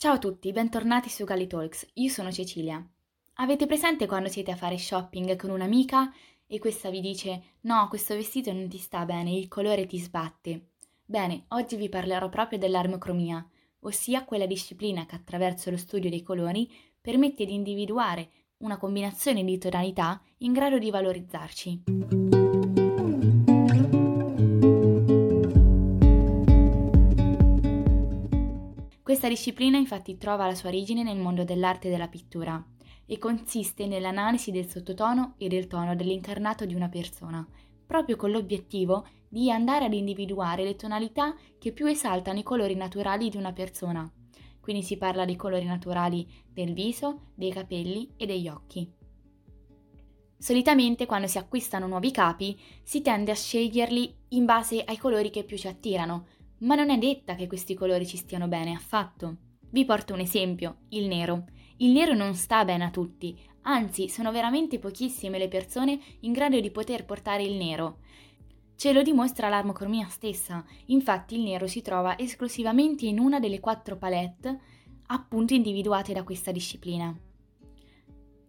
Ciao a tutti, bentornati su Gali Talks. Io sono Cecilia. Avete presente quando siete a fare shopping con un'amica e questa vi dice no, questo vestito non ti sta bene, il colore ti sbatte? Bene, oggi vi parlerò proprio dell'armocromia, ossia quella disciplina che attraverso lo studio dei colori permette di individuare una combinazione di tonalità in grado di valorizzarci. Questa disciplina infatti trova la sua origine nel mondo dell'arte e della pittura e consiste nell'analisi del sottotono e del tono dell'incarnato di una persona, proprio con l'obiettivo di andare ad individuare le tonalità che più esaltano i colori naturali di una persona. Quindi si parla dei colori naturali del viso, dei capelli e degli occhi. Solitamente quando si acquistano nuovi capi si tende a sceglierli in base ai colori che più ci attirano, ma non è detta che questi colori ci stiano bene affatto. Vi porto un esempio, il nero. Il nero non sta bene a tutti, anzi sono veramente pochissime le persone in grado di poter portare il nero. Ce lo dimostra l'armocromia stessa, infatti il nero si trova esclusivamente in una delle quattro palette appunto individuate da questa disciplina.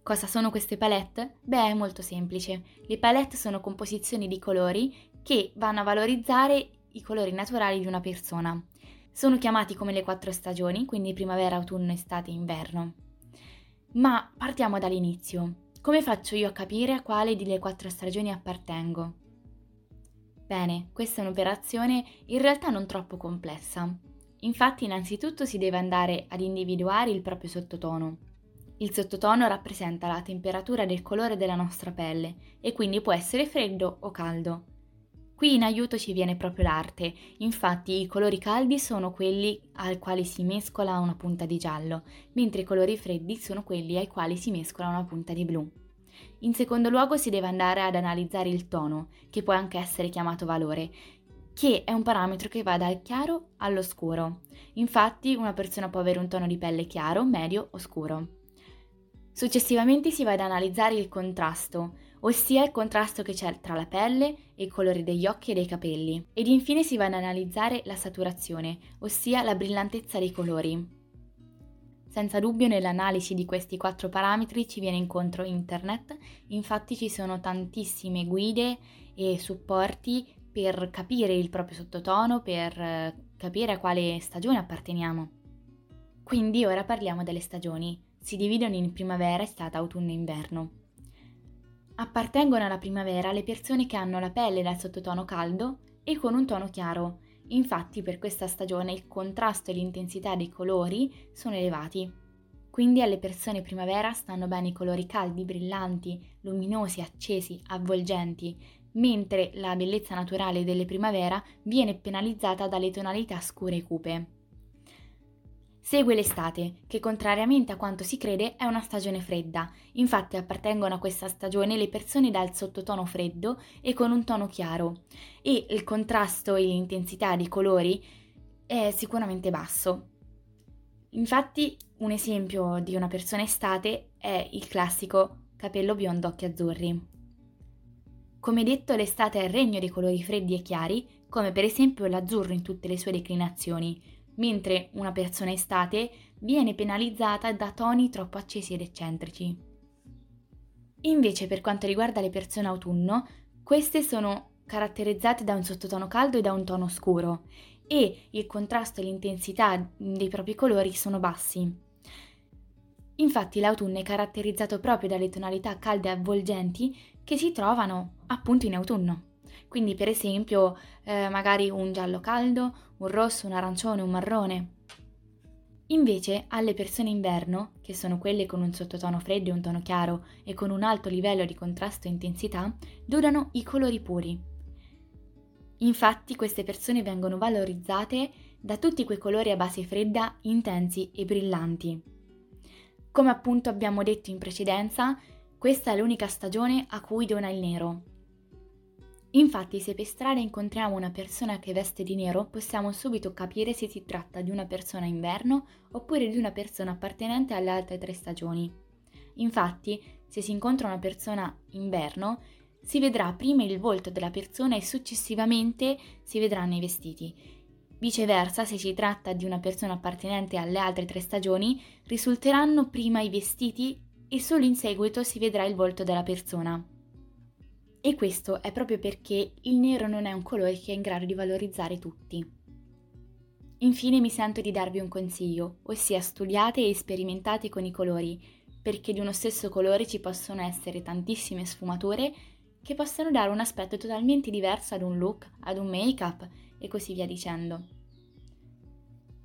Cosa sono queste palette? Beh, è molto semplice. Le palette sono composizioni di colori che vanno a valorizzare i colori naturali di una persona. Sono chiamati come le quattro stagioni, quindi primavera, autunno, estate e inverno. Ma partiamo dall'inizio. Come faccio io a capire a quale delle quattro stagioni appartengo? Bene, questa è un'operazione in realtà non troppo complessa. Infatti innanzitutto si deve andare ad individuare il proprio sottotono. Il sottotono rappresenta la temperatura del colore della nostra pelle e quindi può essere freddo o caldo. Qui in aiuto ci viene proprio l'arte, infatti i colori caldi sono quelli ai quali si mescola una punta di giallo, mentre i colori freddi sono quelli ai quali si mescola una punta di blu. In secondo luogo si deve andare ad analizzare il tono, che può anche essere chiamato valore, che è un parametro che va dal chiaro allo scuro. Infatti una persona può avere un tono di pelle chiaro, medio o scuro. Successivamente si va ad analizzare il contrasto, ossia il contrasto che c'è tra la pelle e i colori degli occhi e dei capelli. Ed infine si va ad analizzare la saturazione, ossia la brillantezza dei colori. Senza dubbio nell'analisi di questi quattro parametri ci viene incontro internet, infatti ci sono tantissime guide e supporti per capire il proprio sottotono, per eh, capire a quale stagione apparteniamo. Quindi ora parliamo delle stagioni. Si dividono in primavera, estate, autunno e inverno. Appartengono alla primavera le persone che hanno la pelle dal sottotono caldo e con un tono chiaro. Infatti per questa stagione il contrasto e l'intensità dei colori sono elevati. Quindi alle persone primavera stanno bene i colori caldi, brillanti, luminosi, accesi, avvolgenti, mentre la bellezza naturale delle primavera viene penalizzata dalle tonalità scure e cupe. Segue l'estate, che contrariamente a quanto si crede è una stagione fredda, infatti appartengono a questa stagione le persone dal sottotono freddo e con un tono chiaro, e il contrasto e l'intensità dei colori è sicuramente basso. Infatti un esempio di una persona estate è il classico capello biondo occhi azzurri. Come detto l'estate è il regno dei colori freddi e chiari, come per esempio l'azzurro in tutte le sue declinazioni, mentre una persona estate viene penalizzata da toni troppo accesi ed eccentrici. Invece per quanto riguarda le persone autunno, queste sono caratterizzate da un sottotono caldo e da un tono scuro e il contrasto e l'intensità dei propri colori sono bassi. Infatti l'autunno è caratterizzato proprio dalle tonalità calde e avvolgenti che si trovano appunto in autunno. Quindi per esempio eh, magari un giallo caldo, un rosso, un arancione, un marrone. Invece alle persone inverno, che sono quelle con un sottotono freddo e un tono chiaro e con un alto livello di contrasto e intensità, durano i colori puri. Infatti queste persone vengono valorizzate da tutti quei colori a base fredda, intensi e brillanti. Come appunto abbiamo detto in precedenza, questa è l'unica stagione a cui dona il nero, Infatti, se per strada incontriamo una persona che veste di nero, possiamo subito capire se si tratta di una persona inverno oppure di una persona appartenente alle altre tre stagioni. Infatti, se si incontra una persona inverno, si vedrà prima il volto della persona e successivamente si vedranno i vestiti. Viceversa, se si tratta di una persona appartenente alle altre tre stagioni, risulteranno prima i vestiti e solo in seguito si vedrà il volto della persona. E questo è proprio perché il nero non è un colore che è in grado di valorizzare tutti. Infine mi sento di darvi un consiglio, ossia studiate e sperimentate con i colori, perché di uno stesso colore ci possono essere tantissime sfumature che possono dare un aspetto totalmente diverso ad un look, ad un make-up e così via dicendo.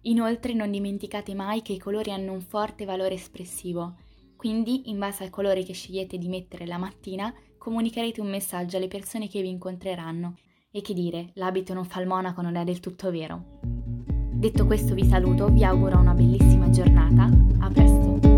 Inoltre non dimenticate mai che i colori hanno un forte valore espressivo, quindi in base al colore che scegliete di mettere la mattina comunicherete un messaggio alle persone che vi incontreranno. E che dire, l'abito non fa il monaco non è del tutto vero. Detto questo vi saluto, vi auguro una bellissima giornata, a presto!